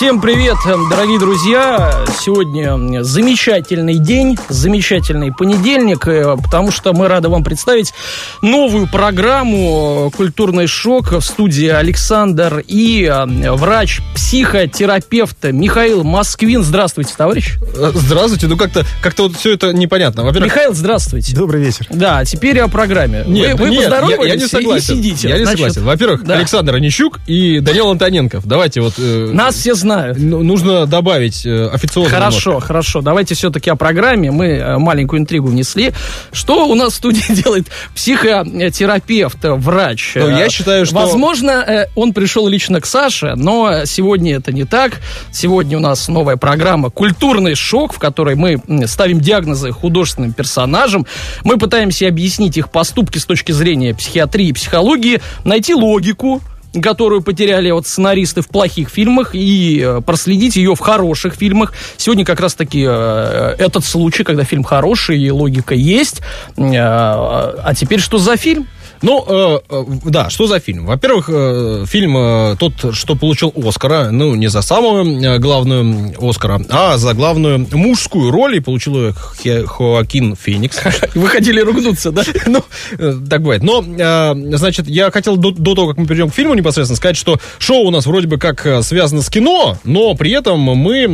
Всем привет, дорогие друзья! Сегодня замечательный день, замечательный понедельник, э, потому что мы рады вам представить новую программу «Культурный шок» в студии Александр и э, врач-психотерапевт Михаил Москвин. Здравствуйте, товарищ. Здравствуйте. Ну как-то как вот все это непонятно. Во-первых... Михаил, здравствуйте. Добрый вечер. Да, теперь о программе. Нет, вы, вы нет, поздоровались я, я не согласен. и сидите. Я не Значит, согласен. Во-первых, да. Александр Онищук и Данил Антоненков. Давайте вот... э, Нас все знают. Ну, нужно добавить э, официозно. Хорошо, немножко. хорошо. Давайте все-таки о программе. Мы э, маленькую интригу внесли. Что у нас в студии делает психотерапевт, врач? Ну, я Э, считаю, что- Возможно, он пришел лично к Саше, но сегодня это не так. Сегодня у нас новая программа «Культурный шок», в которой мы ставим диагнозы художественным персонажам. Мы пытаемся объяснить их поступки с точки зрения психиатрии и психологии, найти логику, которую потеряли вот сценаристы в плохих фильмах и э, проследить ее в хороших фильмах. Сегодня как раз-таки э, этот случай, когда фильм хороший и логика есть. Э, а теперь что за фильм? Ну, э, э, да, что за фильм? Во-первых, э, фильм э, тот, что получил Оскара, ну, не за самую э, главную Оскара, а за главную мужскую роль, и получил ее Хе- Хоакин Феникс. Вы хотели ругнуться, да? Ну, э, так бывает. Но, э, значит, я хотел до, до того, как мы перейдем к фильму непосредственно, сказать, что шоу у нас вроде бы как связано с кино, но при этом мы,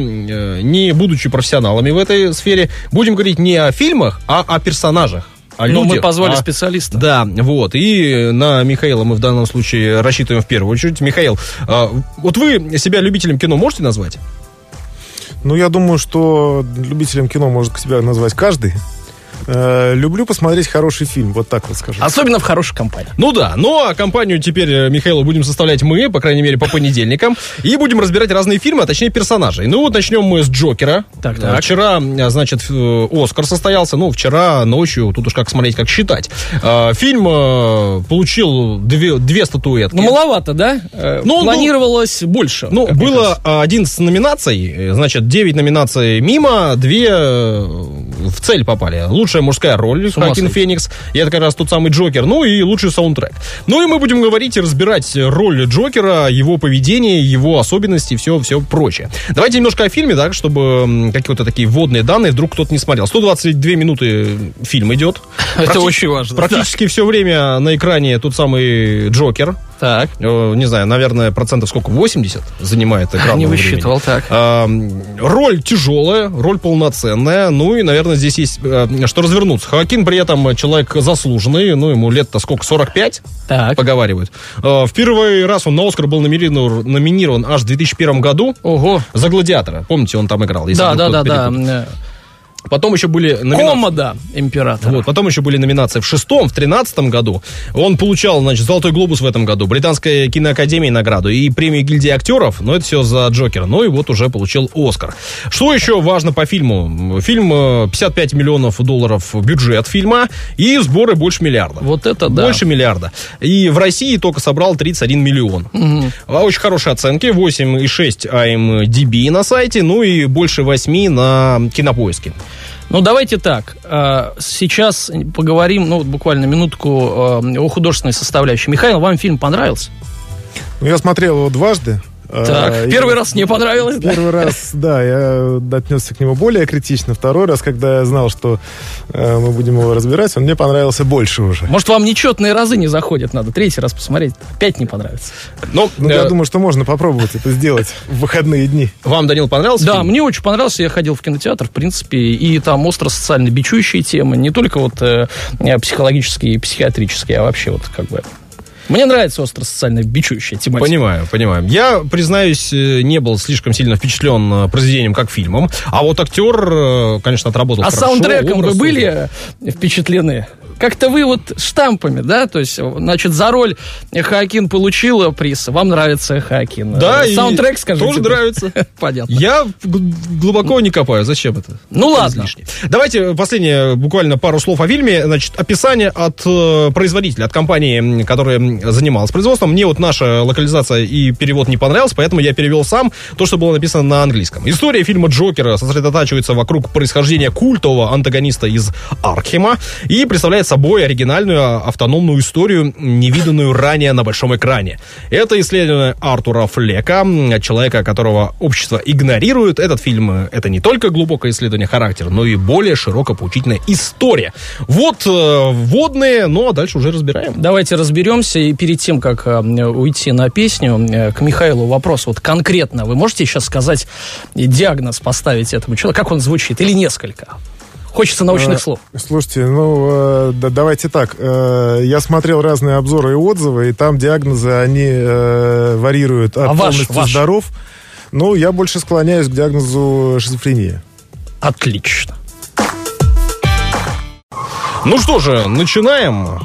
не будучи профессионалами в этой сфере, будем говорить не о фильмах, а о персонажах. О Но мы людях, позвали о- специалиста. Да, вот. И на Михаила мы в данном случае рассчитываем в первую очередь. Михаил, э, вот вы себя любителем кино можете назвать? Ну, я думаю, что любителем кино может себя назвать каждый. Э, люблю посмотреть хороший фильм, вот так вот скажу. Особенно в хорошей компании. Ну да, ну а компанию теперь э, Михаила будем составлять мы, по крайней мере, по понедельникам. И будем разбирать разные фильмы, а точнее персонажей. Ну вот начнем мы с Джокера. Так, Э, так. Вчера, значит, Оскар состоялся. Ну, вчера ночью, тут уж как смотреть, как считать. Фильм получил две, две статуэтки. Ну, маловато, да? Ну, ну, Планировалось больше. Ну, как мне было кажется. а, 11 номинаций, значит, 9 номинаций мимо, 2 в цель попали. Лучшая мужская роль, Хакин. Феникс, и это как раз тот самый Джокер, ну и лучший саундтрек. Ну и мы будем говорить и разбирать роль Джокера, его поведение, его особенности, все, все прочее. Давайте немножко о фильме, так, чтобы какие-то такие вводные данные, вдруг кто-то не смотрел. 122 минуты фильм идет. Это Практи- очень важно. Практически все время на экране тот самый Джокер. Так. Э, не знаю, наверное, процентов сколько, 80 занимает экранного Не времени. высчитывал, так. А, роль тяжелая, роль полноценная, ну и, наверное, здесь есть э, что развернуться. Хоакин при этом человек заслуженный, ну, ему лет-то сколько, 45, Так. поговаривают. Э, в первый раз он на Оскар был номинирован, номинирован аж в 2001 году Ого. за «Гладиатора». Помните, он там играл? Да, да, да, да. Э, Потом еще были номинации. Комода императора. Вот, потом еще были номинации в шестом, в тринадцатом году. Он получал, значит, Золотой глобус в этом году, Британская киноакадемия награду и премию гильдии актеров, но это все за Джокера. Ну и вот уже получил Оскар. Что еще важно по фильму? Фильм э, 55 миллионов долларов бюджет фильма и сборы больше миллиарда. Вот это да. Больше миллиарда. И в России только собрал 31 миллион. А Очень хорошие оценки. 8,6 IMDb на сайте, ну и больше 8 на кинопоиске. Ну, давайте так. э, Сейчас поговорим, ну, вот буквально минутку э, о художественной составляющей. Михаил, вам фильм понравился? Ну, я смотрел его дважды. Так, Э, первый и- раз не понравилось, да? Первый раз, да, я отнесся к нему более критично. Второй раз, когда я знал, что э, мы будем его разбирать, он мне понравился больше уже. Может, вам нечетные разы не заходят, надо третий раз посмотреть. Опять не понравится. Но Ну, э, я думаю, что можно попробовать это сделать в выходные дни. вам, Данил, понравился Да, фильм? мне очень понравился. Я ходил в кинотеатр, в принципе, и там остро-социально бичующие темы, не только вот э, психологические и психиатрические, а вообще вот как бы... Мне нравится остро-социально бичующая тематика. Понимаю, понимаю. Я, признаюсь, э, не был слишком сильно впечатлен э, произведением как фильмом. А вот актер, э, конечно, отработал А хорошо. саундтреком вы были впечатлены? Как-то вы вот штампами, да? То есть, значит, за роль Хоакин получил приз. Вам нравится Хоакин. Да, Э, Саундтрек, скажите. тоже нравится. Понятно. Я глубоко не копаю. Зачем это? Ну Это ладно. излишне. Давайте последнее, буквально пару слов о фильме. Значит, описание от э, производителя, от компании, которая занималась производством. Мне вот наша локализация и перевод не понравился, поэтому я перевел сам то, что было написано на английском. История фильма Джокера сосредотачивается вокруг происхождения культового антагониста из Аркхема и представляет собой оригинальную а, автономную историю, невиданную ранее на большом экране. Это исследование Артура Флека, человека, которого общество игнорирует. Этот фильм э, — это не только глубокое исследование характера, но и более широко поучительная история. Вот э, вводные, ну а дальше уже разбираем. Давайте разберемся. И перед тем, как э, уйти на песню, э, к Михаилу вопрос. Вот конкретно вы можете сейчас сказать диагноз поставить этому человеку? Как он звучит? Или несколько? Хочется научных Э, слов. Слушайте, ну, э, да- давайте так. Э, Я смотрел разные обзоры и отзывы, и там диагнозы, они э, варируют от А ваш- полностью ваш? здоров. Ну, я больше склоняюсь к диагнозу шизофрения. Отлично. Ну что же, начинаем.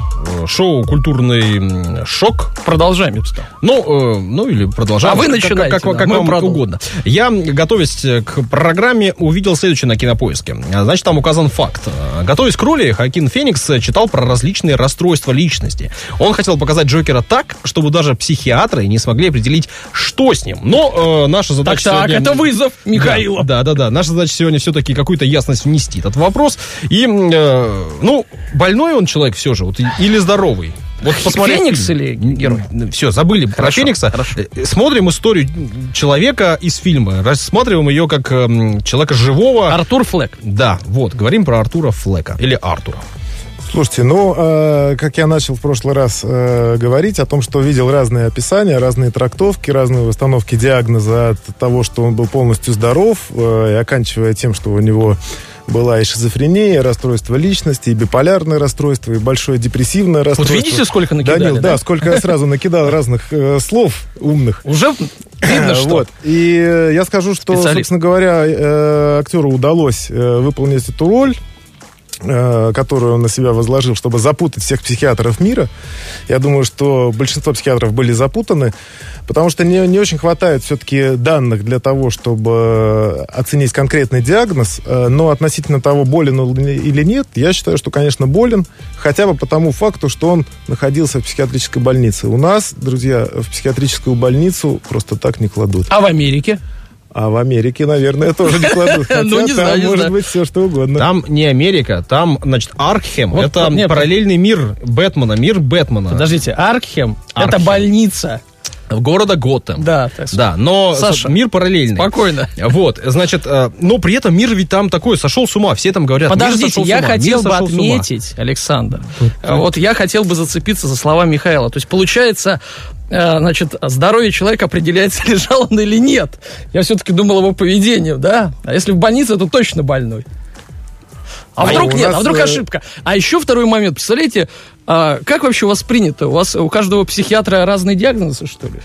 Шоу «Культурный шок». Продолжаем, я бы сказал. Ну, э, ну или продолжаем. А вы Как- начинайте, Как, как- да, как вам продолжим. угодно. Я, готовясь к программе, увидел следующее на кинопоиске. Значит, там указан факт. Готовясь к роли, Хакин Феникс читал про различные расстройства личности. Он хотел показать Джокера так, чтобы даже психиатры не смогли определить, что с ним. Но э, наша Так, задача так, сегодня- это вызов Михаила. Да, да, да. Наша задача сегодня все-таки какую-то ясность внести этот вопрос. И, э, ну, больной он человек все же, вот, или здоровый. Вот посмотрев Феникс или герой? Все, забыли про Хорошо, Феникса. хорошо. Э, Смотрим историю человека из фильма. Рассматриваем ее как эм, человека живого. Артур Флек. Да, вот, говорим про Артура Флека. Или Артура. Слушайте, ну, э, как я начал в прошлый раз э, говорить о том, что видел разные описания, разные трактовки, разные установки диагноза от того, что он был полностью здоров, э, и оканчивая тем, что у него была и шизофрения, и расстройство личности, и биполярное расстройство, и большое депрессивное Вот расстройство. видите, сколько накидали, Данил, да? да, сколько я сразу накидал разных э, слов умных. Уже видно, что... Вот. И э, я скажу, что, Специалист. собственно говоря, э, актеру удалось э, выполнить эту роль которую он на себя возложил, чтобы запутать всех психиатров мира. Я думаю, что большинство психиатров были запутаны, потому что не, не очень хватает все-таки данных для того, чтобы э, оценить конкретный диагноз, э, но относительно того, болен он или нет, я считаю, что, конечно, болен, хотя бы по тому факту, что он находился в психиатрической больнице. У нас, друзья, в психиатрическую больницу просто так не кладут. А в Америке? А в Америке, наверное, тоже не кладут. Хотя Ну, не там знаю, может знаю. быть все, что угодно. Там не Америка, там, значит, Аркхем. Вот, это нет, параллельный мир Бэтмена, мир Бэтмена. Подождите, Аркхем, это больница. Города Готэм. Да, так сказать. Да, но Саша, мир параллельный. Спокойно. Вот, значит, э, но при этом мир ведь там такой, сошел с ума. Все там говорят, мир Подождите, я ума, хотел мир бы отметить, Александр, вот я хотел бы зацепиться за слова Михаила. То есть, получается, значит, здоровье человека определяется, лежал он или нет. Я все-таки думал его поведению, да? А если в больнице, то точно больной. А, А вдруг нет, нас, а вдруг э, ошибка. А еще второй момент. Представляете, а, как вообще у вас принято? У вас у каждого психиатра разные диагнозы, что ли?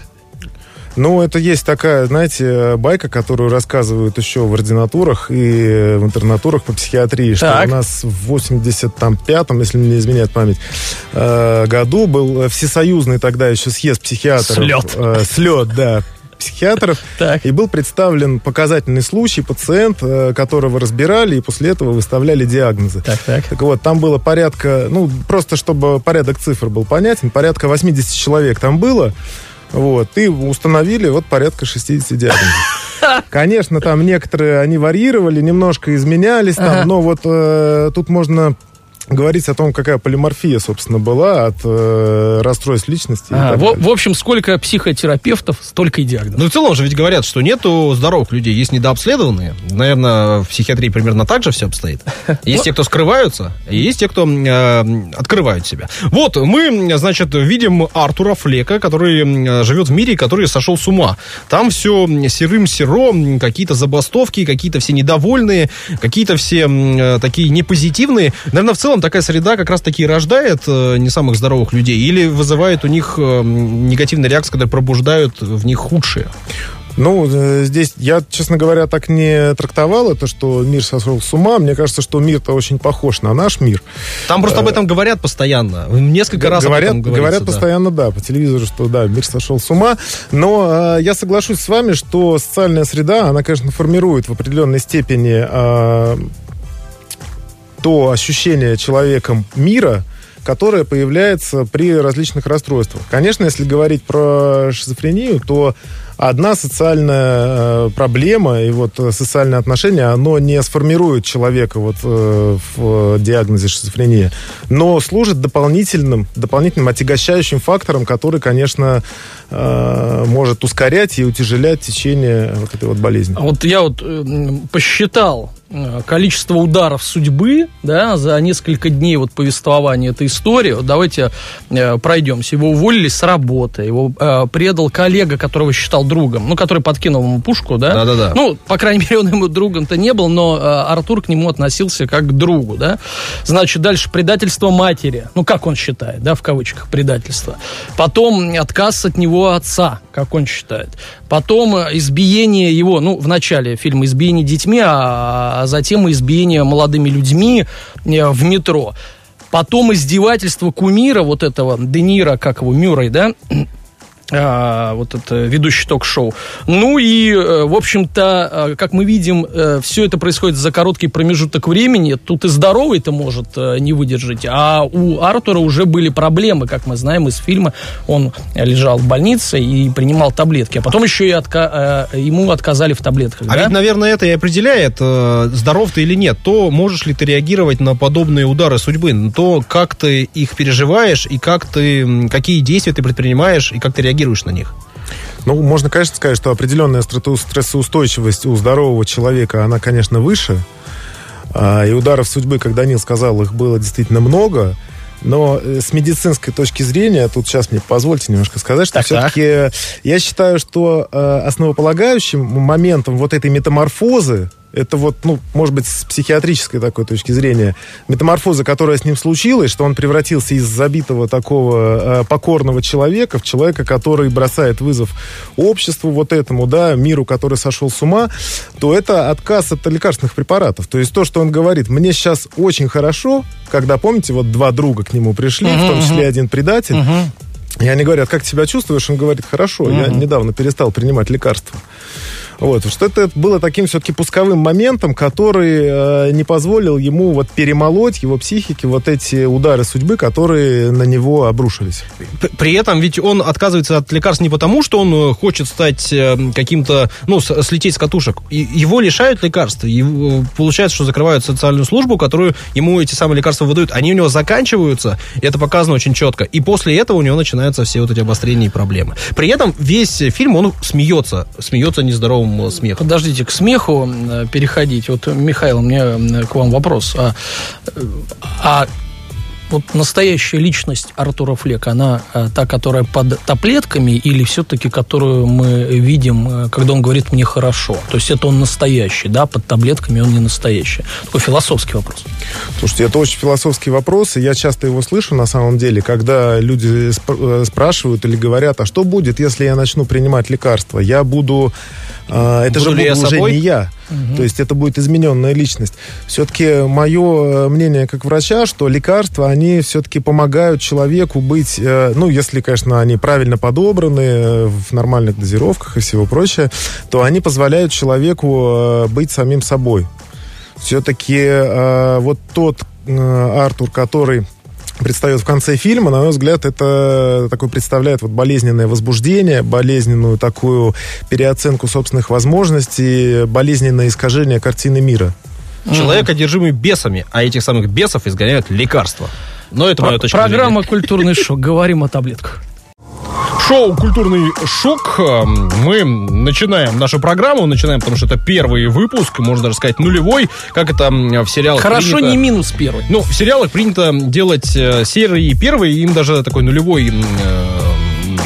Ну, это есть такая, знаете, байка, которую рассказывают еще в ординатурах и в интернатурах по психиатрии, что Так. у нас в 85-м, если мне не изменяет память, э, году был всесоюзный тогда еще съезд психиатров. Слет. Э, слет, да, психиатров. Так. И был представлен показательный случай, пациент, э, которого разбирали, и после этого выставляли диагнозы. Так, так. Так вот, там было порядка, ну, просто чтобы порядок цифр был понятен, порядка 80 человек там было. Вот, и установили вот порядка 60 диагнозов. Конечно, там некоторые, они варьировали, немножко изменялись там, Ага. но вот э, тут можно говорить о том, какая полиморфия, собственно, была от э, расстройств личности. А, в, далее. в общем, сколько психотерапевтов, столько и диагнозов. Ну, в целом же ведь говорят, что нету здоровых людей, есть недообследованные. Наверное, в психиатрии примерно так же все обстоит. Есть те, кто скрываются, и есть те, кто э, открывают себя. Вот, мы, значит, видим Артура Флека, который живет в мире, который сошел с ума. Там все серым-серо, м, какие-то забастовки, какие-то все недовольные, какие-то все э, такие непозитивные. Наверное, в целом такая среда как раз-таки рождает э, не самых здоровых людей или вызывает у них э, негативные реакции, которые пробуждают в них худшие. Ну, э, здесь я, честно говоря, так не трактовал это, что мир сошел с ума. Мне кажется, что мир-то очень похож на наш мир. Там просто об этом говорят постоянно. Несколько раз об говорят, этом говорится, говорят да. постоянно, да, по телевизору, что да, мир сошел с ума. Но э, я соглашусь с вами, что социальная среда, она, конечно, формирует в определенной степени э, то ощущение человеком мира, которое появляется при различных расстройствах. Конечно, если говорить про шизофрению, то одна социальная э, проблема и вот э, социальное отношение, оно не сформирует человека вот э, в диагнозе шизофрения, но служит дополнительным, дополнительным отягощающим фактором, который, конечно, может ускорять и утяжелять течение вот этой вот болезни. А вот я вот посчитал количество ударов судьбы, да, за несколько дней вот повествования этой истории. Вот давайте э, пройдемся. Его уволили с работы, его э, предал коллега, которого считал другом, ну, который подкинул ему пушку, да? Да-да-да. Ну, по крайней мере, он ему другом-то не был, но э, Артур к нему относился как к другу, да? Значит, дальше предательство матери, ну, как он считает, да, в кавычках предательство. Потом отказ от него отца, как он считает. Потом э, избиение его, ну, в начале фильма избиение детьми, а а затем избиение молодыми людьми э, в метро. Потом издевательство кумира вот этого Денира, как его, Мюррей, да, а, вот это ведущий ток-шоу. Ну и, э, в общем-то, э, как мы видим, э, все это происходит за короткий промежуток времени. Тут и здоровый-то может не выдержать. А у Артура уже были проблемы, как мы знаем из фильма. Он лежал в больнице и принимал таблетки. А потом еще и отка... ему отказали в таблетках. А да? ведь, наверное, это и определяет, здоров ты или нет. То, можешь ли ты реагировать на подобные удары судьбы. То, как ты их переживаешь и как ты, какие действия ты предпринимаешь и как ты реагируешь реагируешь на них? Ну, можно, конечно, сказать, что определенная стрессоустойчивость у здорового человека, она, конечно, выше. А, и ударов судьбы, как Данил сказал, их было действительно много. Но э, с медицинской точки зрения, тут сейчас мне позвольте немножко сказать, что все-таки я считаю, что э, основополагающим моментом вот этой метаморфозы это вот, ну, может быть, с психиатрической такой точки зрения, метаморфоза, которая с ним случилась, что он превратился из забитого такого э, покорного человека в человека, который бросает вызов обществу вот этому, да, миру, который сошел с ума, то это отказ от лекарственных препаратов. То есть то, что он говорит, мне сейчас очень хорошо, когда, помните, вот два друга к нему пришли, uh-huh, в том числе uh-huh. один предатель, uh-huh. и они говорят, как ты себя чувствуешь? Он говорит, хорошо, uh-huh. я недавно перестал принимать лекарства. Вот, что это было таким все-таки пусковым моментом, который э, не позволил ему вот перемолоть его психике вот эти удары судьбы, которые на него обрушились. При этом ведь он отказывается от лекарств не потому, что он э, хочет стать э, каким-то, ну, слететь с катушек. Его лишают лекарств. И э, получается, что закрывают социальную службу, которую ему эти самые лекарства выдают. Они у него заканчиваются, и это показано очень четко. И после этого у него начинаются все вот эти обострения и проблемы. При этом весь фильм, он смеется, смеется нездоровым здоровым смехом. Подождите, к смеху э, переходить. Вот, Михаил, у меня к вам вопрос. А, а вот настоящая личность Артура Флека, она а, та, которая под таблетками, или все-таки которую мы видим, э, когда он говорит «мне хорошо»? То есть это он настоящий, да, под таблетками он не настоящий. Такой философский вопрос. Слушайте, это очень философский вопрос, и я часто его слышу на самом деле, когда люди сп- спрашивают или говорят, а что будет, если я начну принимать лекарства? Я буду а, это Буду же буду уже собой? не я. Угу. То есть это будет измененная личность. Все-таки мое э, мнение как врача, что лекарства, они все-таки помогают человеку быть, э, ну, если, конечно, они правильно подобраны, э, в нормальных дозировках и всего прочее, то они позволяют человеку быть самим собой. Все-таки вот тот Артур, который предстает в конце фильма, на мой взгляд, это такой представляет вот болезненное возбуждение, болезненную такую переоценку собственных возможностей, болезненное искажение картины мира. Человек, одержимый бесами, а этих самых бесов изгоняют лекарства. Но это моя точка Программа зрения. «Культурный шок». Говорим о таблетках. Шоу «Культурный шок». Мы начинаем нашу программу, начинаем, потому что это первый выпуск, можно даже сказать нулевой, как это в сериалах Хорошо, принято... не минус первый. Ну, в сериалах принято делать э, серии первые, им даже такой нулевой э,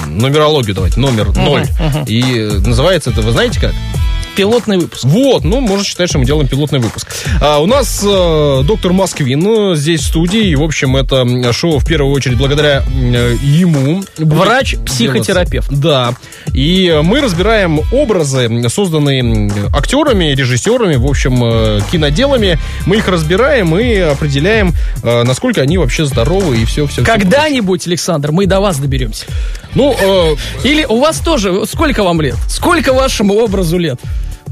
нумерологию давать, номер ноль. Uh-huh, uh-huh. И называется это, вы знаете как? Пилотный выпуск. Вот, ну, можно считать, что мы делаем пилотный выпуск. А, у нас э, доктор Москвин здесь в студии. И, в общем, это шоу в первую очередь благодаря э, ему. Врач-психотерапевт. Да. И мы разбираем образы, созданные актерами, режиссерами, в общем, э, киноделами. Мы их разбираем и определяем, э, насколько они вообще здоровы и все, все. Когда-нибудь, Александр, мы до вас доберемся. Ну, э... или у вас тоже, сколько вам лет? Сколько вашему образу лет?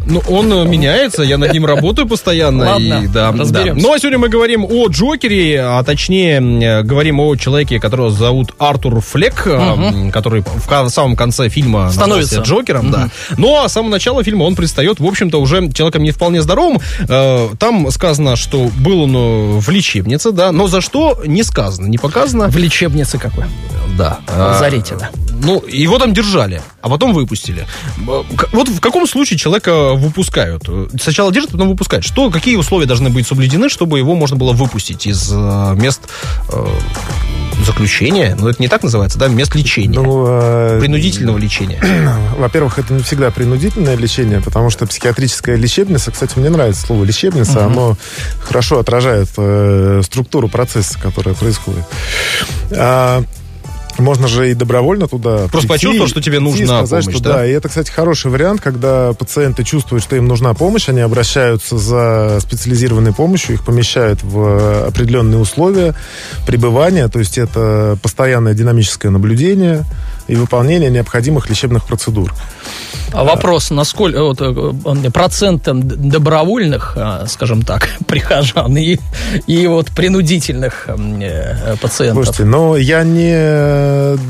Ну, он э, меняется, я над ним работаю постоянно. Ладно, и, да, да. Ну, а сегодня мы говорим о Джокере, а точнее э, говорим о человеке, которого зовут Артур Флек, э, который в самом конце фильма Становится. Джокером, да. Но с самого начала фильма он предстает, в общем-то, уже человеком не вполне здоровым. Э, Там сказано, что был он в лечебнице, да, но за что не сказано, не показано. В лечебнице какой? Да. В А, Зарете, да. Ну, его там держали, а потом выпустили. Вот в каком случае человека выпускают? Сначала держат, потом выпускают. Что, какие условия должны быть соблюдены, чтобы его можно было выпустить из э, мест э, заключения? Ну, это не так называется, да? Мест лечения. Ну, э, Принудительного лечения. Во-первых, это не всегда принудительное лечение, потому что психиатрическая лечебница, кстати, мне нравится слово лечебница, оно хорошо отражает э, структуру процесса, которая происходит. А, можно же и добровольно туда Просто прийти, почувствовал, что тебе нужна сказать, помощь, что да? И это, кстати, хороший вариант, когда пациенты чувствуют, что им нужна помощь, они обращаются за специализированной помощью, их помещают в определенные условия пребывания, то есть это постоянное динамическое наблюдение и выполнение необходимых лечебных процедур. А вопрос, насколько вот, э, процентом д- добровольных, а, скажем так, прихожан и, и вот принудительных э, пациентов? Слушайте, но я не,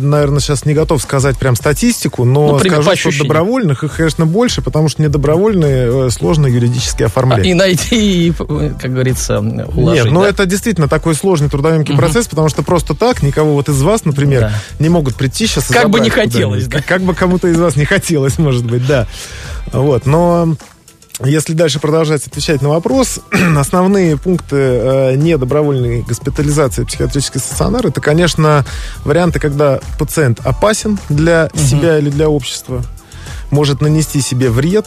наверное, сейчас не готов сказать прям статистику, но Ну, скажу, что добровольных их, конечно, больше, потому что недобровольные э, сложно юридически оформлять. И найти, и, э, как говорится, уложить. Нет, ну да? это действительно такой сложный трудоемкий процесс, потому что просто так никого вот из вас, например, Да. не могут прийти сейчас и Как бы не хотелось, да. Как бы кому-то из вас не хотелось, может быть, да. Вот, но если дальше продолжать отвечать на вопрос, основные пункты э, недобровольной госпитализации в психиатрический стационар, это, конечно, варианты, когда пациент опасен для себя или для общества, может нанести себе вред,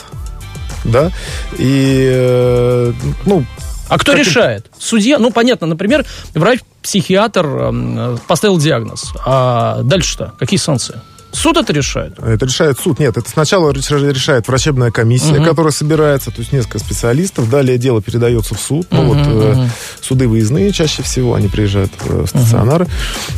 да, и, э, ну, А кто как решает? Судья? Ну, понятно, например, врач-психиатр м, поставил диагноз. А дальше что? Какие санкции? Суд это решает? Это решает суд. Нет, это сначала реш- решает врачебная комиссия, Мгм. которая собирается, то есть несколько специалистов. Далее дело передается в суд. Ну вот Мгм, э, суды выездные чаще всего, они приезжают э, в стационары.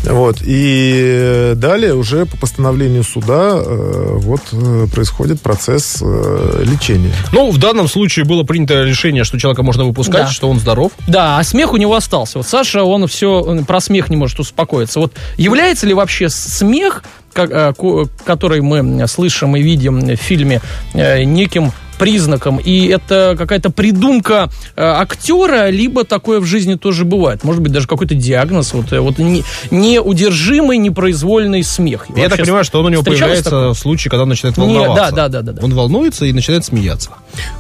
Вот. И далее уже по постановлению суда э, вот э, происходит процесс э, лечения. Ну, в данном случае было принято решение, что человека можно выпускать, Да. что он здоров. Да, а смех у него остался. Вот Саша, он все про смех не может успокоиться. Вот является ли вообще смех, который мы слышим и видим в фильме, э, неким признаком, и это какая-то придумка э, актера, либо такое в жизни тоже бывает. Может быть, даже какой-то диагноз, вот, э, вот не- неудержимый, непроизвольный смех. Я так понимаю, что он у него появляется такое? в случае, когда он начинает Не, волноваться. да, да, да, да, да. Он волнуется и начинает смеяться.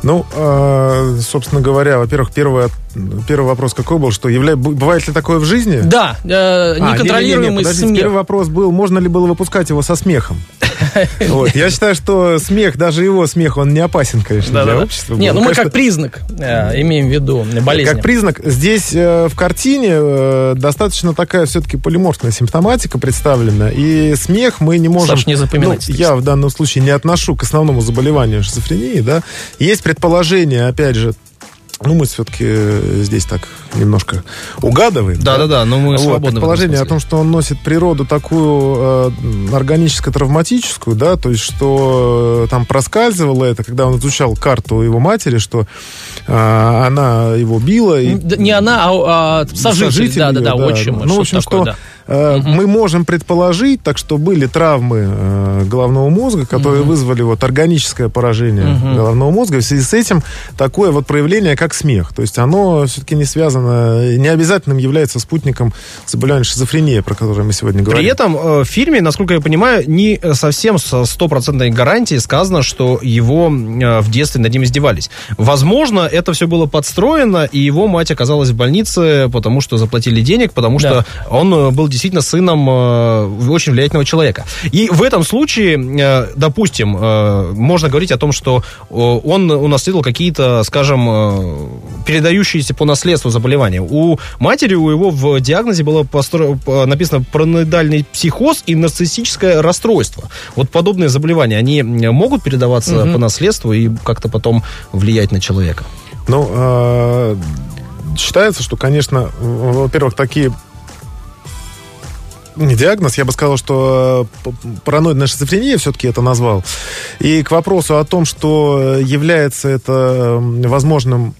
Ну, э, собственно говоря, во-первых, первый, первый вопрос какой был, что явля... бывает ли такое в жизни? Да, э, А, неконтролируемый подождите, смех. Первый вопрос был, можно ли было выпускать его со смехом? Вот. Я считаю, что смех, даже его смех, он не опасен, конечно, для Да-да-да. общества. Не, был. ну мы Конечно, как признак э, имеем в виду болезни. как признак, здесь э, в картине э, достаточно такая все-таки полиморфная симптоматика представлена, и смех мы не можем... Саш, не запоминайте Ну, я в данном случае не отношу к основному заболеванию шизофрении, да. Есть предположение, опять же, ну, мы все-таки здесь так немножко угадываем. Да-да-да, но мы Вот, предположение о том, что он носит природу такую э, органическо-травматическую, да, то есть что э, там проскальзывало это, когда он изучал карту его матери, что э, она его била. И, Не она, а, а сожитель, сожитель да, да, да, её, отчим. Ну, в общем, такое, что да. Э, мы можем предположить, так что были травмы э, головного мозга, которые вызвали вот органическое поражение Мгм. головного мозга. В связи с этим такое вот проявление, как смех. То есть оно все-таки не связано, не обязательным является спутником заболевания шизофрения, про которое мы сегодня говорим. При этом э, в фильме, насколько я понимаю, не совсем со стопроцентной гарантией сказано, что его э, в детстве над ним издевались. Возможно, это все было подстроено, и его мать оказалась в больнице, потому что заплатили денег, потому Да. что он э, был действительно сыном э, очень влиятельного человека. И в этом случае, э, допустим, э, можно говорить о том, что э, он унаследовал какие-то, скажем, э, передающиеся по наследству заболевания. У матери, у его в диагнозе было постро- написано параноидальный психоз и нарциссическое расстройство. Вот подобные заболевания, они могут передаваться Мгм. по наследству и как-то потом влиять на человека? Ну, э, считается, что, конечно, во-первых, такие не диагноз, я бы сказал, что э, параноидная шизофрения все-таки это назвал. И к вопросу о том, что является это возможным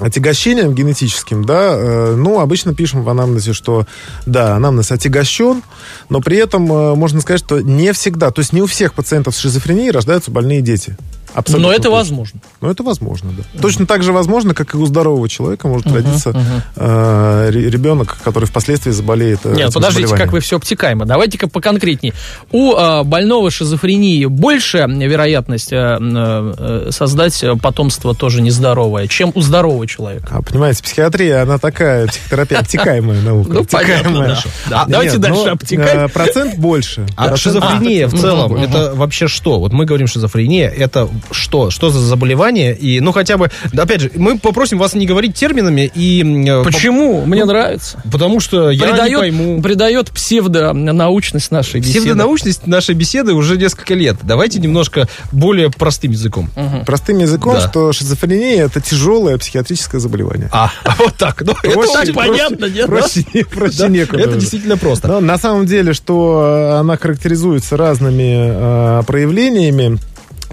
отягощением генетическим, да, э, ну, обычно пишем в анамнезе, что, да, анамнез отягощен, но при этом э, можно сказать, что не всегда, то есть не у всех пациентов с шизофренией рождаются больные дети. Абсолютно Но это точно. возможно. Но это возможно, да. Угу. Точно так же возможно, как и у здорового человека может угу, родиться угу. Э, ребенок, который впоследствии заболеет. Э, Нет, подождите, как вы все обтекаемо. Давайте-ка поконкретнее. У э, больного шизофрении больше вероятность э, э, создать потомство тоже нездоровое, чем у здорового человека. А, понимаете, психиатрия, она такая, психотерапия обтекаемая наука. Ну, понятно, а, Давайте дальше ну, обтекать. Э, процент больше. А шизофрения в целом, это вообще что? Вот мы говорим шизофрения, это что? Что за заболевание? И, ну, хотя бы, опять же, мы попросим вас не говорить терминами и... Э, Почему? По... Мне ну, нравится. Потому что придает, я не пойму... Придает псевдонаучность нашей беседы. Псевдонаучность нашей беседы уже несколько лет. Давайте немножко более простым языком. Угу. Простым языком, да. что шизофрения это тяжелое психиатрическое заболевание. А, вот так. Ну, это так понятно, нет? Проще, проще да? некуда. Это действительно просто. Но на самом деле, что она характеризуется разными э, проявлениями,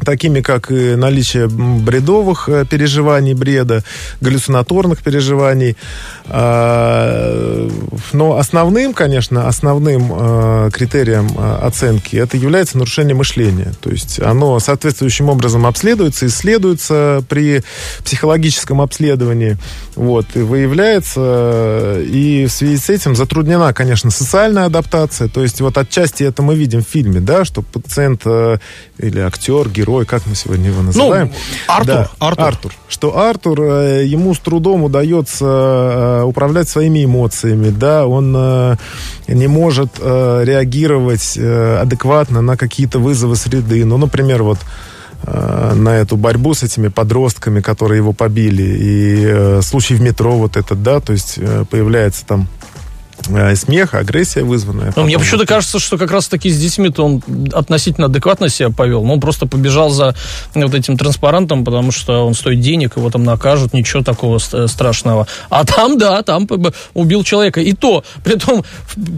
такими как и наличие бредовых э, переживаний, бреда, галлюцинаторных переживаний. А, но основным, конечно, основным э, критерием э, оценки это является нарушение мышления. То есть оно соответствующим образом обследуется, исследуется при психологическом обследовании, вот, и выявляется, и в связи с этим затруднена, конечно, социальная адаптация. То есть вот отчасти это мы видим в фильме, да, что пациент или актер, герой герой, как мы сегодня его называем? Ну, Артур, да, Артур. Артур. Что Артур, э, ему с трудом удается э, управлять своими эмоциями, да, он э, не может реагировать адекватно на какие-то вызовы среды. Ну, например, вот на эту борьбу с этими подростками, которые его побили. И случай в метро вот этот, да, то есть появляется там смех, агрессия вызванная. Ну, мне почему-то кажется, что как раз-таки с детьми-то он относительно адекватно себя повел. Ну, он просто побежал за вот этим транспарантом, потому что он стоит денег, его там накажут, ничего такого страшного. А там, да, там убил человека. И то, при том,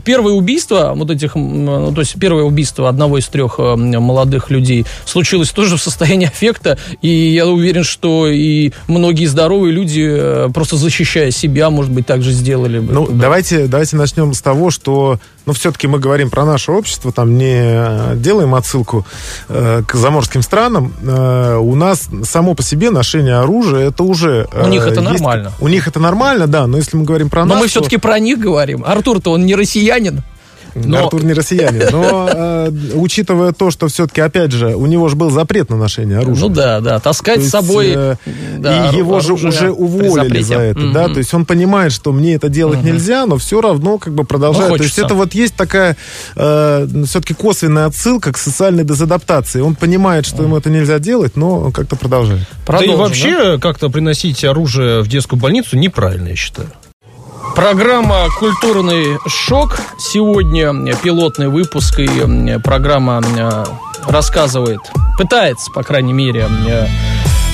первое убийство вот этих, ну, то есть первое убийство одного из трех э, молодых людей случилось тоже в состоянии аффекта, и я уверен, что и многие здоровые люди, э, просто защищая себя, может быть, так же сделали бы. Ну, давайте, давайте начнем с того, что, ну, все-таки мы говорим про наше общество, там не э, делаем отсылку э, к заморским странам. Э, у нас само по себе ношение оружия, это уже... Э, у них это есть, нормально. У них это нормально, да, но если мы говорим про но нас... Но мы все-таки про них говорим. Артур-то он не россиянин. Но... Артур не россиянин. Но э, учитывая то, что все-таки, опять же, у него же был запрет на ношение оружия. Ну да, да, таскать с собой... Э, да, и его же уже уволили за это, mm-hmm. да, то есть он понимает, что мне это делать mm-hmm. нельзя, но все равно как бы продолжает. Ну, то есть это вот есть такая э, все-таки косвенная отсылка к социальной дезадаптации. Он понимает, что mm-hmm. ему это нельзя делать, но как-то продолжает. Продолжим, да и вообще да? как-то приносить оружие в детскую больницу неправильно, я считаю. Программа «Культурный шок». Сегодня пилотный выпуск, и программа рассказывает, пытается, по крайней мере,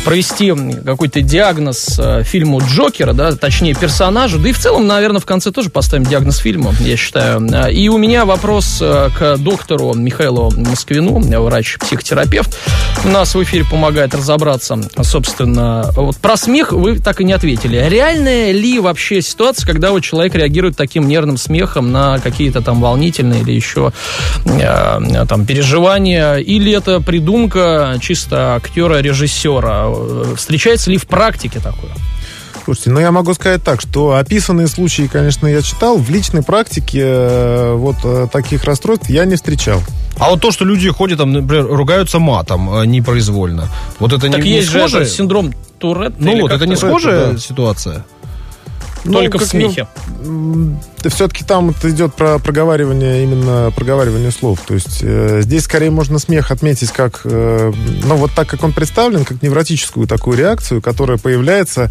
провести какой-то диагноз э, фильму Джокера, да, точнее персонажу, да и в целом, наверное, в конце тоже поставим диагноз фильму, я считаю. Э, и у меня вопрос э, к доктору Михаилу Москвину, врач-психотерапевт. У нас в эфире помогает разобраться, собственно, вот про смех вы так и не ответили. Реальная ли вообще ситуация, когда вот человек реагирует таким нервным смехом на какие-то там волнительные или еще там переживания, или это придумка чисто актера-режиссера? Встречается ли в практике такое? Слушайте, ну я могу сказать так, что описанные случаи, конечно, я читал. В личной практике э, вот э, таких расстройств я не встречал. А вот то, что люди ходят, там, например, ругаются матом э, непроизвольно, вот это так не, есть не схоже? Же синдром Туретта? Ну вот, это не схожая да. ситуация? Только ну, в смехе. Ну, все-таки там это идет про проговаривание, именно проговаривание слов. То есть э, здесь скорее можно смех отметить как, э, ну вот так как он представлен, как невротическую такую реакцию, которая появляется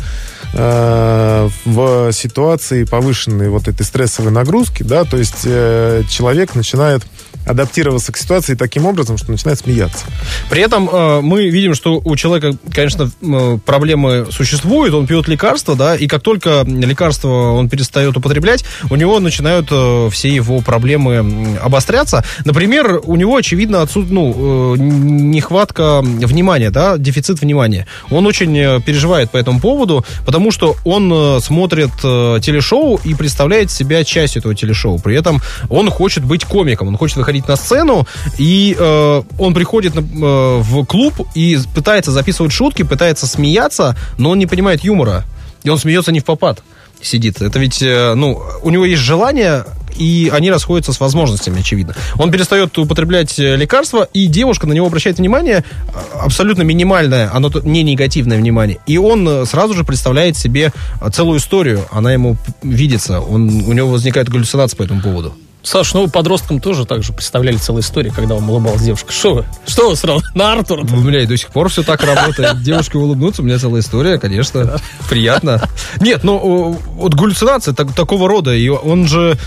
э, в ситуации повышенной вот этой стрессовой нагрузки, да, то есть э, человек начинает адаптироваться к ситуации таким образом, что начинает смеяться. При этом э, мы видим, что у человека, конечно, э, проблемы существуют, он пьет лекарства, да, и как только лекарство он перестает употреблять, у него начинают э, все его проблемы обостряться. Например, у него, очевидно, отсут, ну, э, нехватка внимания, да, дефицит внимания. Он очень э, переживает по этому поводу, потому что он э, смотрит э, телешоу и представляет себя частью этого телешоу. При этом он хочет быть комиком, он хочет выходить на сцену, и э, он приходит на, э, в клуб и пытается записывать шутки, пытается смеяться, но он не понимает юмора. И он смеется не в попад сидит. Это ведь, э, ну, у него есть желание, и они расходятся с возможностями, очевидно. Он перестает употреблять э, лекарства, и девушка на него обращает внимание, э, абсолютно минимальное, оно не негативное внимание. И он э, сразу же представляет себе э, целую историю, она ему видится, он, у него возникает галлюцинация по этому поводу. Саш, ну вы подросткам тоже так же представляли целую историю, когда вам улыбалась девушка. Что вы? Что вы сразу на Артура? У меня и до сих пор все так работает. Девушке улыбнуться, у меня целая история, конечно. Приятно. Нет, ну, вот галлюцинация так- такого рода, и он же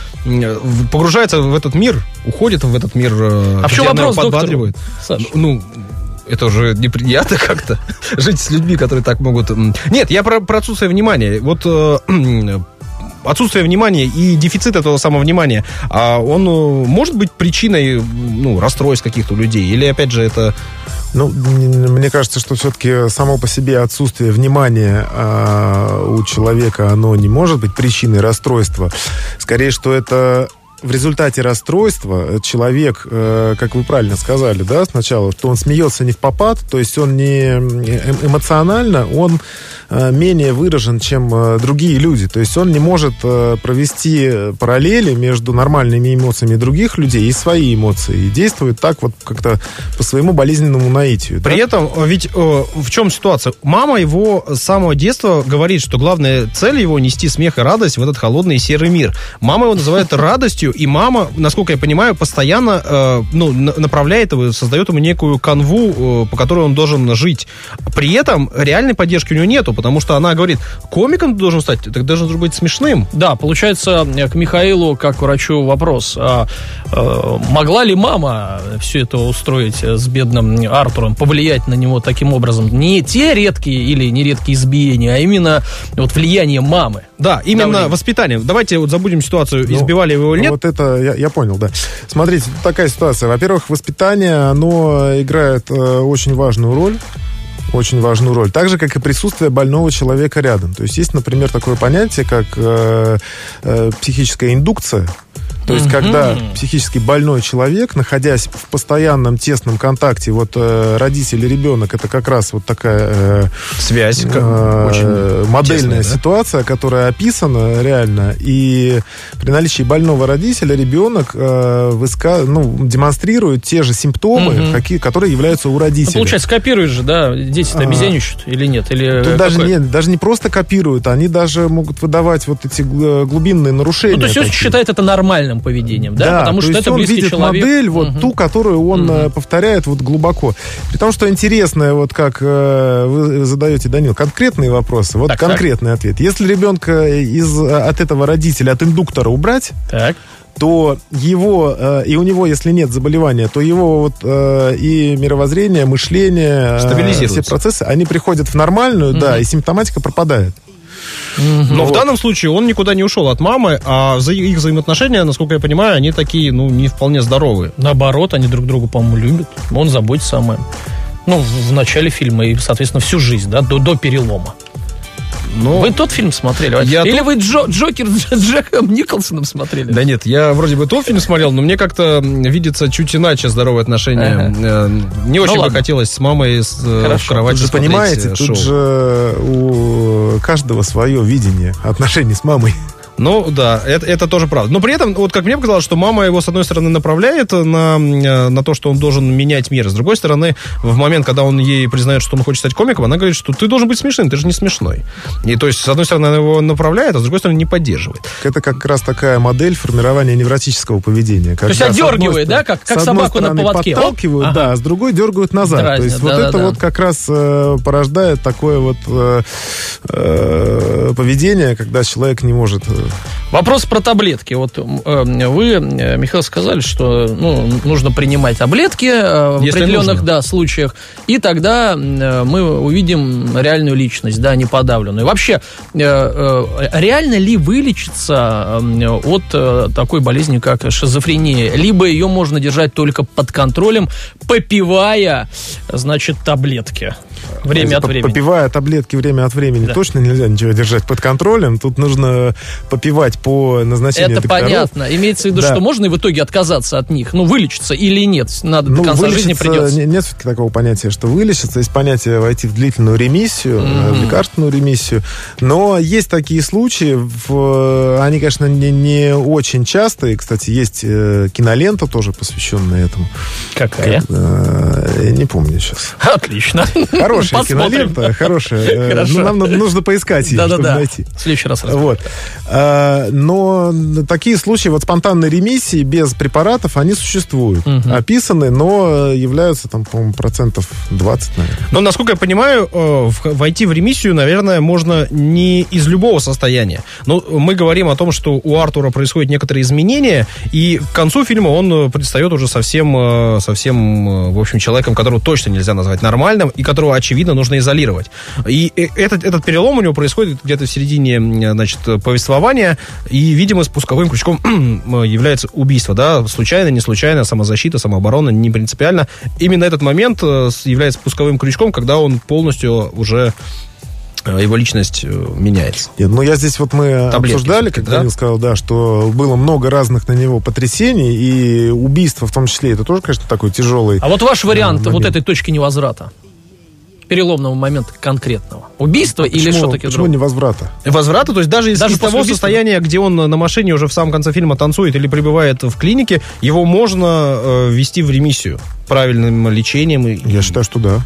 погружается в этот мир, уходит в этот мир, э, А в чем вопрос, подбадривает. Саш. Ну, это уже неприятно как-то жить с людьми, которые так могут... Нет, я про, про отсутствие внимания. Вот э, отсутствие внимания и дефицит этого самого внимания, а он э, может быть причиной ну, расстройств каких-то людей? Или, опять же, это... Ну, мне кажется, что все-таки само по себе отсутствие внимания а, у человека, оно не может быть причиной расстройства. Скорее, что это в результате расстройства человек, э, как вы правильно сказали, да, сначала, что он смеется не в попад, то есть он не эм- эмоционально, он э, менее выражен, чем э, другие люди. То есть он не может э, провести параллели между нормальными эмоциями других людей и свои эмоции. И действует так вот как-то по своему болезненному наитию. да? При этом, э, ведь э, в чем ситуация? Мама его с самого детства говорит, что главная цель его нести смех и радость в этот холодный серый мир. Мама его называет радостью, и мама, насколько я понимаю, постоянно э, ну, на- направляет его, создает ему некую канву, э, по которой он должен жить. При этом реальной поддержки у него нету, потому что она говорит, комиком ты должен стать, ты должен быть смешным. Да, получается, к Михаилу, как к врачу, вопрос. А, э, могла ли мама все это устроить э, с бедным Артуром, повлиять на него таким образом? Не те редкие или нередкие избиения, а именно вот влияние мамы. Да, именно Давление. воспитание. Давайте вот забудем ситуацию, Ну, избивали его или нет. Вот это я, я понял, да. Смотрите, такая ситуация. Во-первых, воспитание, оно играет э, очень важную роль. Очень важную роль. Так же, как и присутствие больного человека рядом. То есть есть, например, такое понятие, как э, э, психическая индукция. То есть, когда психически больной человек, находясь в постоянном тесном контакте, вот э, родитель и ребенок, это как раз вот такая э, Связь. э, очень модельная тесная, да? ситуация, которая описана реально. И при наличии больного родителя ребенок э, выска- ну, демонстрирует те же симптомы, Мгм. какие, которые являются у Ну, родителя. получается, копируют же, да? Дети-то А. обезьяничают или нет? Или Тут даже какой? не, даже не просто копируют, они даже могут выдавать вот эти гл- глубинные нарушения. Ну, то есть такие. считает это нормальным поведением, да? Потому то что есть это он видит человек. модель, вот Мгм. ту, которую он э, повторяет вот глубоко. При том, что интересное, вот как э, вы задаете, Данил, конкретные вопросы, вот Так, так. конкретный ответ. Если ребенка из, э, от этого родителя, от индуктора убрать, Так. то его, э, и у него, если нет заболевания, то его вот э, и мировоззрение, мышление, э, все процессы, они приходят в нормальную, да, и симптоматика пропадает. Но в Вот. данном случае он никуда не ушел от мамы, а за их взаимоотношения, насколько я понимаю, они такие, ну, не вполне здоровые. Наоборот, они друг друга, по-моему, любят. Он заботится о маме. Ну, в, в начале фильма и, соответственно, всю жизнь, да, до, до перелома. Ну, Вы тот фильм смотрели? Я Или тот- вы Джо, Джокер с Джеком Николсоном смотрели? Да нет, я вроде бы тот фильм смотрел, но мне как-то видится чуть иначе здоровые отношения. Э, Не очень бы ладно. хотелось с мамой с, э, Хорошо. в кровати Тут же, понимаете, э, тут шоу. же у каждого свое видение отношений с мамой. Ну да, это, это тоже правда. Но при этом, вот как мне показалось, что мама его, с одной стороны, направляет на, э, на то, что он должен менять мир. С другой стороны, в момент, когда он ей признает, что он хочет стать комиком, она говорит, что ты должен быть смешным, ты же не смешной. И то есть, с одной стороны, она его направляет, а с другой стороны, не поддерживает. Это как раз такая модель формирования невротического поведения. То есть Когда, с одной одергивает, да, как- как с одной собаку на поводке. Оп. подталкивают, Ага. да, а с другой дергают назад. Дразнят, То есть вот да-да-да. это вот как раз э, порождает такое вот э, э, поведения, когда человек не может... Вопрос про таблетки. Вот э, вы, э, Михаил, сказали, что ну, нужно принимать таблетки э, в Если определенных нужно. да, случаях, и тогда мы увидим реальную личность, да, не подавленную. Вообще, реально ли вылечиться от такой болезни, как шизофрения? Либо ее можно держать только под контролем, попивая, значит, таблетки время от времени? Попивая таблетки время от времени, Да. точно нельзя ничего держать под контролем. Тут нужно попивать по назначению Это докторов. понятно. Имеется в виду, Да. что можно и в итоге отказаться от них. Ну, вылечиться или нет. Надо Ну, до конца жизни придется. не- Нет все-таки такого понятия, что вылечиться. Есть понятие войти в длительную ремиссию, э, в лекарственную ремиссию. Но есть такие случаи, в- они, конечно, не, не очень частые. Кстати, есть э, кинолента тоже, посвященная этому. Какая? Э, Я не помню сейчас. Отлично. Хорошая Посмотрим. кинолента, хорошая. Э, Хорошо. ну, нам нужно поискать ее, чтобы найти. В следующий раз. Вот. А, Но такие случаи вот спонтанной ремиссии без препаратов, они существуют. Мгм. Описаны, но являются там, по-моему, процентов 20, наверное. Но, насколько я понимаю, э, войти в ремиссию, наверное, можно не из любого состояния. Но мы говорим о том, что у Артура происходят некоторые изменения, и к концу фильма он предстает уже совсем, э, совсем, э, в общем, человеком, которого точно нельзя назвать нормальным, и которого, очевидно, нужно изолировать. И этот, этот перелом у него происходит где-то в середине, значит, повествования, и, видимо, спусковым крючком э, является убийство, да, случайно, не случайно, самозащита, самооборона, не принципиально. Именно этот момент э, является спусковым крючком, когда он полностью уже э, его личность э, меняется. Нет, ну я здесь вот мы Таблетки обсуждали, как да? Данил сказал, да, что было много разных на него потрясений, и убийство в том числе, это тоже, конечно, такой тяжелый. А вот ваш вариант Да, вот этой точки невозврата? Переломного момента конкретного. Убийство или Почему- что-таки Почему другое? не возврата? Возврата, то есть даже Даже из после того убийства? состояния, где он на машине уже в самом конце фильма танцует или пребывает в клинике, его можно э, ввести в ремиссию правильным лечением. и- Я считаю, что да.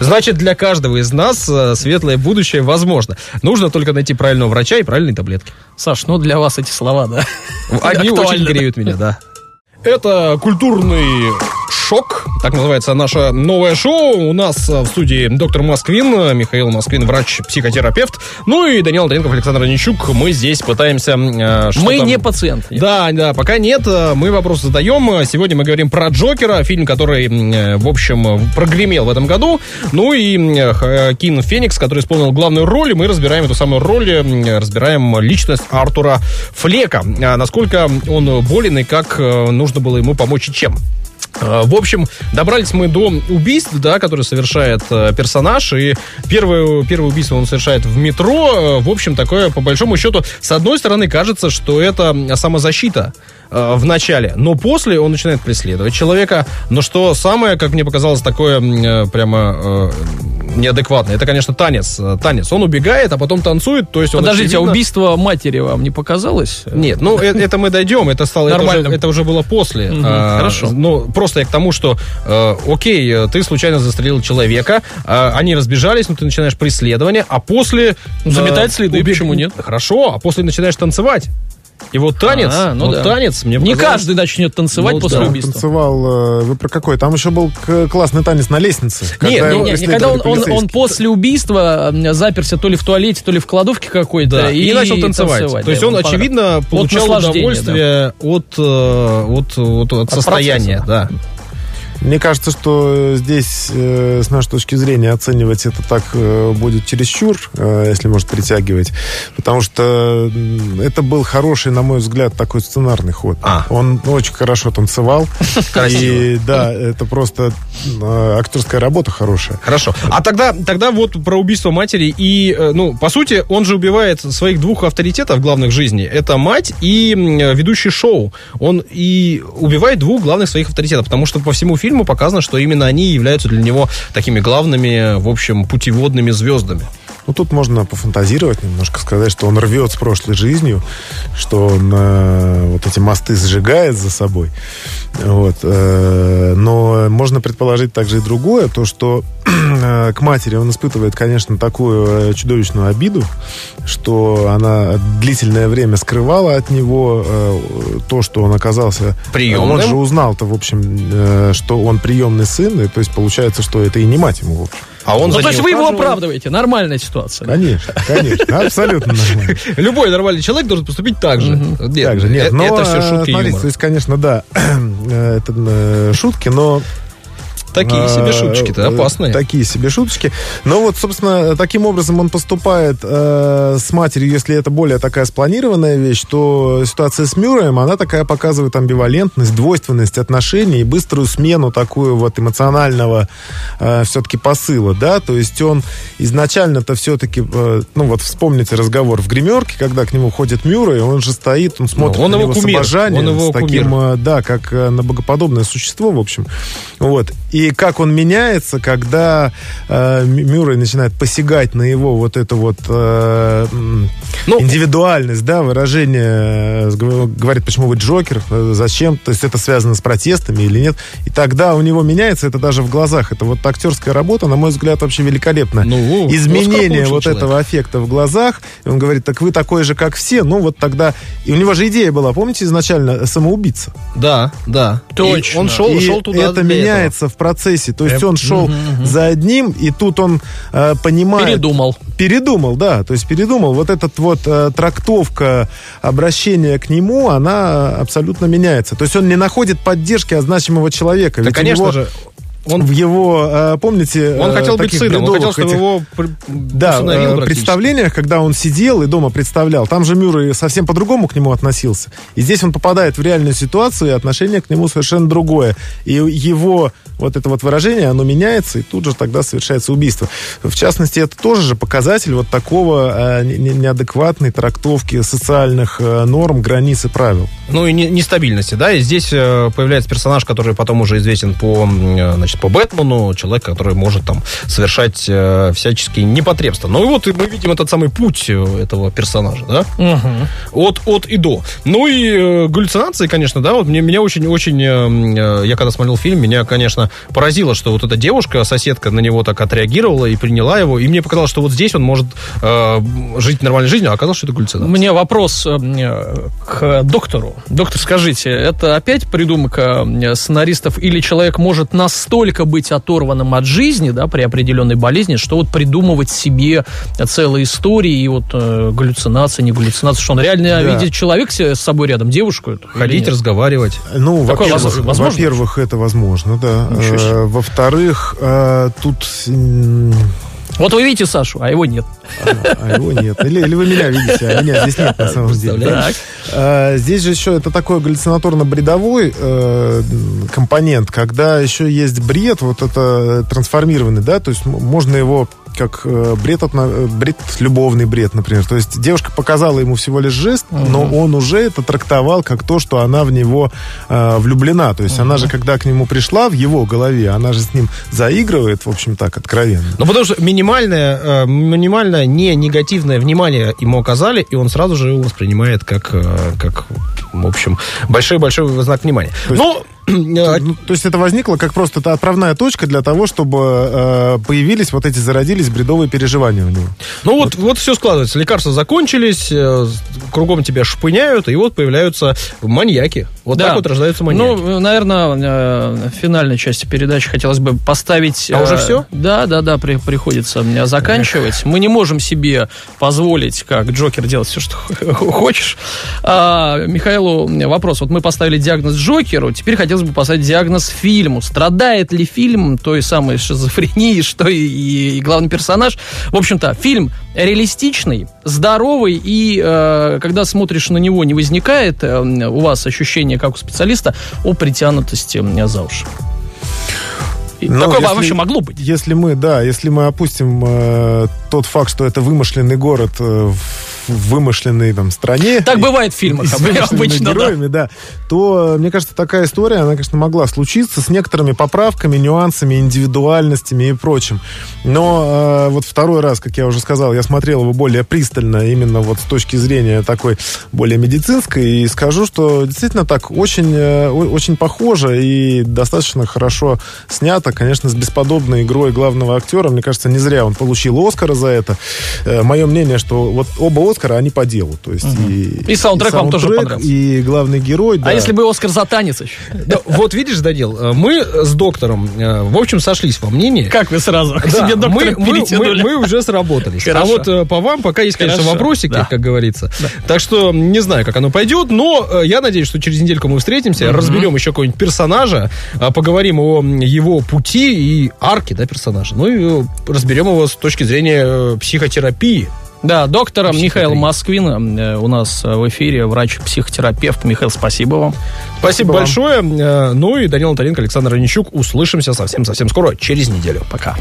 Значит, для каждого из нас э, светлое будущее возможно. Нужно только найти правильного врача и правильные таблетки. Саш, ну для вас эти слова, да? Они очень греют меня, да. Это культурный шок, так называется наше новое шоу. У нас э, в студии доктор Москвин, э, Михаил Москвин, врач-психотерапевт, ну и Данил Антоненков, Александр Онищук. Мы здесь пытаемся... э, Мы там- не пациенты. Да, да, пока нет. э, Мы вопрос задаем. Сегодня мы говорим про Джокера, фильм, который, в общем, э, прогремел в этом году. Ну и Хоакин Феникс, который исполнил главную роль. И мы разбираем эту самую роль, разбираем личность Артура Флека. А Насколько он болен и как э, нужно было ему помочь и чем. Э, В общем, добрались мы до убийств, да, которые совершает э, персонаж. И первое, первое убийство он совершает в метро. Э, В общем, такое, по большому счету, с одной стороны, кажется, что это самозащита в начале. Но после он начинает преследовать человека. Но что самое, как мне показалось, такое прямо неадекватное, это, конечно, танец. Э, Танец. Он убегает, а потом танцует. То есть Подождите, а очевидно- убийство матери вам не показалось? нет, ну э- это мы дойдем, это стало Нормальным. это уже было после. А, хорошо. Ну просто я к тому, что э, окей, ты случайно застрелил человека, а, они разбежались, но ты начинаешь преследование, а после заметать следы, почему нет? Хорошо, а после начинаешь танцевать. И вот танец, А, ну вот да. танец, мне Не каждый начнет танцевать Ну после да. убийства. Танцевал, э, вы про какой? Там еще был к- классный танец на лестнице. Нет, когда не, его Не, не, не, когда он, он, он после убийства заперся то ли в туалете, то ли в кладовке какой-то. Да, и, начал танцевать. То есть да, он, очевидно, получал удовольствие от, э, от, от, от состояния. процесса. Да. Мне кажется, что здесь, э, с нашей точки зрения, оценивать это так э, будет чересчур, э, если может притягивать. Потому что это был хороший, на мой взгляд, такой сценарный ход. А. Он очень хорошо танцевал. Красиво. И да, это просто э, актерская работа хорошая. Хорошо. А тогда, тогда вот про убийство матери и, э, ну, по сути, он же убивает своих двух авторитетов главных жизни. Это мать и ведущий шоу. Он и убивает двух главных своих авторитетов, потому что по всему фильму показано, что именно они являются для него такими главными, в общем, путеводными звездами. Ну, тут можно пофантазировать немножко, сказать, что он рвет с прошлой жизнью, что он э, вот эти мосты сжигает за собой. Вот. э, но можно предположить также и другое, то, что э, к матери он испытывает, конечно, такую э, чудовищную обиду, что она длительное время скрывала от него э, то, что он оказался... Приемным. Он же узнал-то, в общем, э, что он приемный сын, и то есть получается, что это и не мать ему, в общем. А он Ну, то есть вы его оправдываете. Нормальная ситуация. Конечно, конечно, абсолютно нормально. Любой нормальный человек должен поступить так же. Нет, Так же, нет, э- это все шутки смотрите, то есть, конечно, да, э, это э, шутки, но Такие себе А, шуточки-то э, опасные. Такие себе шуточки. Но вот, собственно, таким образом он поступает э, с матерью, если это более такая спланированная вещь, то ситуация с Мюрреем, она такая показывает амбивалентность, двойственность отношений и быструю смену такую вот эмоционального э, все-таки посыла, да, то есть он изначально-то все-таки, э, ну вот вспомните разговор в гримерке, когда к нему ходит Мюррей, он же стоит, он смотрит он на его него кумир, с обожанием, он его с таким, кумир. э, да, как э, на богоподобное существо, в общем. Вот. И как он меняется, когда э, Мю- Мюррей начинает посягать на его вот эту вот э, Ну, индивидуальность, да, выражение, э, говорит, почему вы Джокер, э, зачем, то есть это связано с протестами или нет. И тогда у него меняется это даже в глазах. Это вот актерская работа, на мой взгляд, вообще великолепна. Ну, Оскар Изменение вот человек. этого аффекта в глазах. И он говорит, так вы такой же, как все. Ну, вот тогда... И у него же идея была, помните, изначально самоубийца. Да, да. Точно. И он шел, и шел туда это меняется в процессе. То есть он шел за одним, и тут он э, понимает... Передумал. Передумал, да. То есть передумал. Вот эта вот э, трактовка обращения к нему, она абсолютно меняется. То есть он не находит поддержки от значимого человека. Да, Ведь конечно него же. Он, В его, э, помните... он э, хотел быть сыном, он хотел, чтобы этих- его да, э, представлениях, когда он сидел и дома представлял, там же Мюррей совсем по-другому к нему относился. И здесь он попадает в реальную ситуацию, и отношение к нему совершенно другое. И его вот это вот выражение, оно меняется, и тут же тогда совершается убийство. В частности, это тоже же показатель вот такого э, не- не- неадекватной трактовки социальных э, норм, границ и правил. Ну и не- нестабильности, да, и здесь э, появляется персонаж, который потом уже известен по, э, значит, по Бэтмену, человек, который может там совершать э, всяческие непотребства. Ну и вот и мы видим этот самый путь э, этого персонажа, да, Мгм. от, от и до. Ну и э, галлюцинации, конечно, да, вот мне, меня очень-очень, э, э, я когда смотрел фильм, меня, конечно, поразило, что вот эта девушка, соседка на него так отреагировала и приняла его, и мне показалось, что вот здесь он может э, жить нормальной жизнью, а оказалось, что это галлюцинация. меня вопрос э, к доктору. Доктор, скажите, это опять придумка э, сценаристов или человек может настолько быть оторванным от жизни, да, при определенной болезни, что вот придумывать себе целые истории и вот э, галлюцинации, не галлюцинации, что он реально Да. видит человек с собой рядом, девушку Ходить, разговаривать. Ну, во-первых, возможно- возможно? во-первых, это возможно, да. Э, Во-вторых, э, тут Вот вы видите Сашу, а его нет. А, а его нет. Или, или вы меня видите, а меня здесь нет на самом деле. Так. А, Здесь же еще это такой галлюцинаторно-бредовой э, компонент, когда еще есть бред, вот это трансформированный, да, то есть можно его как э, бред, отно- э, бред, любовный бред, например. То есть девушка показала ему всего лишь жест, но он уже это трактовал как то, что она в него э, влюблена. То есть она же, когда к нему пришла в его голове, она же с ним заигрывает, в общем так, откровенно. Ну, потому что минимальное, э, минимальное не негативное внимание ему оказали, и он сразу же его воспринимает как, э, как в общем, большой-большой знак внимания. То есть- Ну, э, Ну, то есть это возникло как просто отправная точка для того, чтобы э, появились вот эти, зародились бредовые переживания у него. ну вот, вот все складывается. Лекарства закончились, э, кругом тебя шпыняют, и вот появляются маньяки. Вот Да. так вот рождаются маньяки. Ну, наверное, э, в финальной части передачи хотелось бы поставить... А уже всё? Да, да, да, при- приходится мне заканчивать. Мы не можем себе позволить, как Джокер, делать все, что хочешь. А, Михаилу вопрос. Вот мы поставили диагноз Джокеру, теперь хотелось бы поставить диагноз фильму. Страдает ли фильм той самой шизофрении, что и, и- и главный персонаж? В общем-то, фильм реалистичный, здоровый, и э, когда смотришь на него, не возникает э, у вас ощущение, как у специалиста, о притянутости э, за уши. И Ну, Такое если- вообще могло быть. Если мы, да, если мы опустим э, тот факт, что это вымышленный город э, в вымышленной там стране. Так бывает в фильмах обычно, да. героями, да. то, э, мне кажется, такая история, она, конечно, могла случиться с некоторыми поправками, нюансами, индивидуальностями и прочим. Но э, вот второй раз, как я уже сказал, я смотрел его более пристально, именно вот с точки зрения такой более медицинской, и скажу, что действительно так очень, э, очень похоже и достаточно хорошо снято, конечно, с бесподобной игрой главного актера. Мне кажется, не зря он получил Оскара за это. Мое мнение, что вот оба Оскара, они по делу. То есть и, И саундтрек вам тоже понравился. И главный герой, да. А если бы Оскар за танец еще? Да, вот видишь, Данил, э, мы с доктором, э, в общем, сошлись во мнении. Как вы сразу к Да, себе доктора мы, мы- перетянули? мы- мы уже сработались. А Хорошо. вот э, по вам пока есть, конечно, Хорошо, вопросики, да. как говорится. Так что не знаю, как оно пойдет, но я надеюсь, что через недельку мы встретимся, разберем еще какого-нибудь персонажа, а, поговорим о его пути и арке да, персонажа. Ну и разберем его с точки зрения психотерапии. Да, доктор Психиатрия. Михаил Москвин э, у нас э, в эфире, врач-психотерапевт. Михаил, спасибо вам. Спасибо вам. большое. Э, Ну и Данил Антоненко, Александр Онищук. Услышимся совсем-совсем скоро, через неделю. Пока.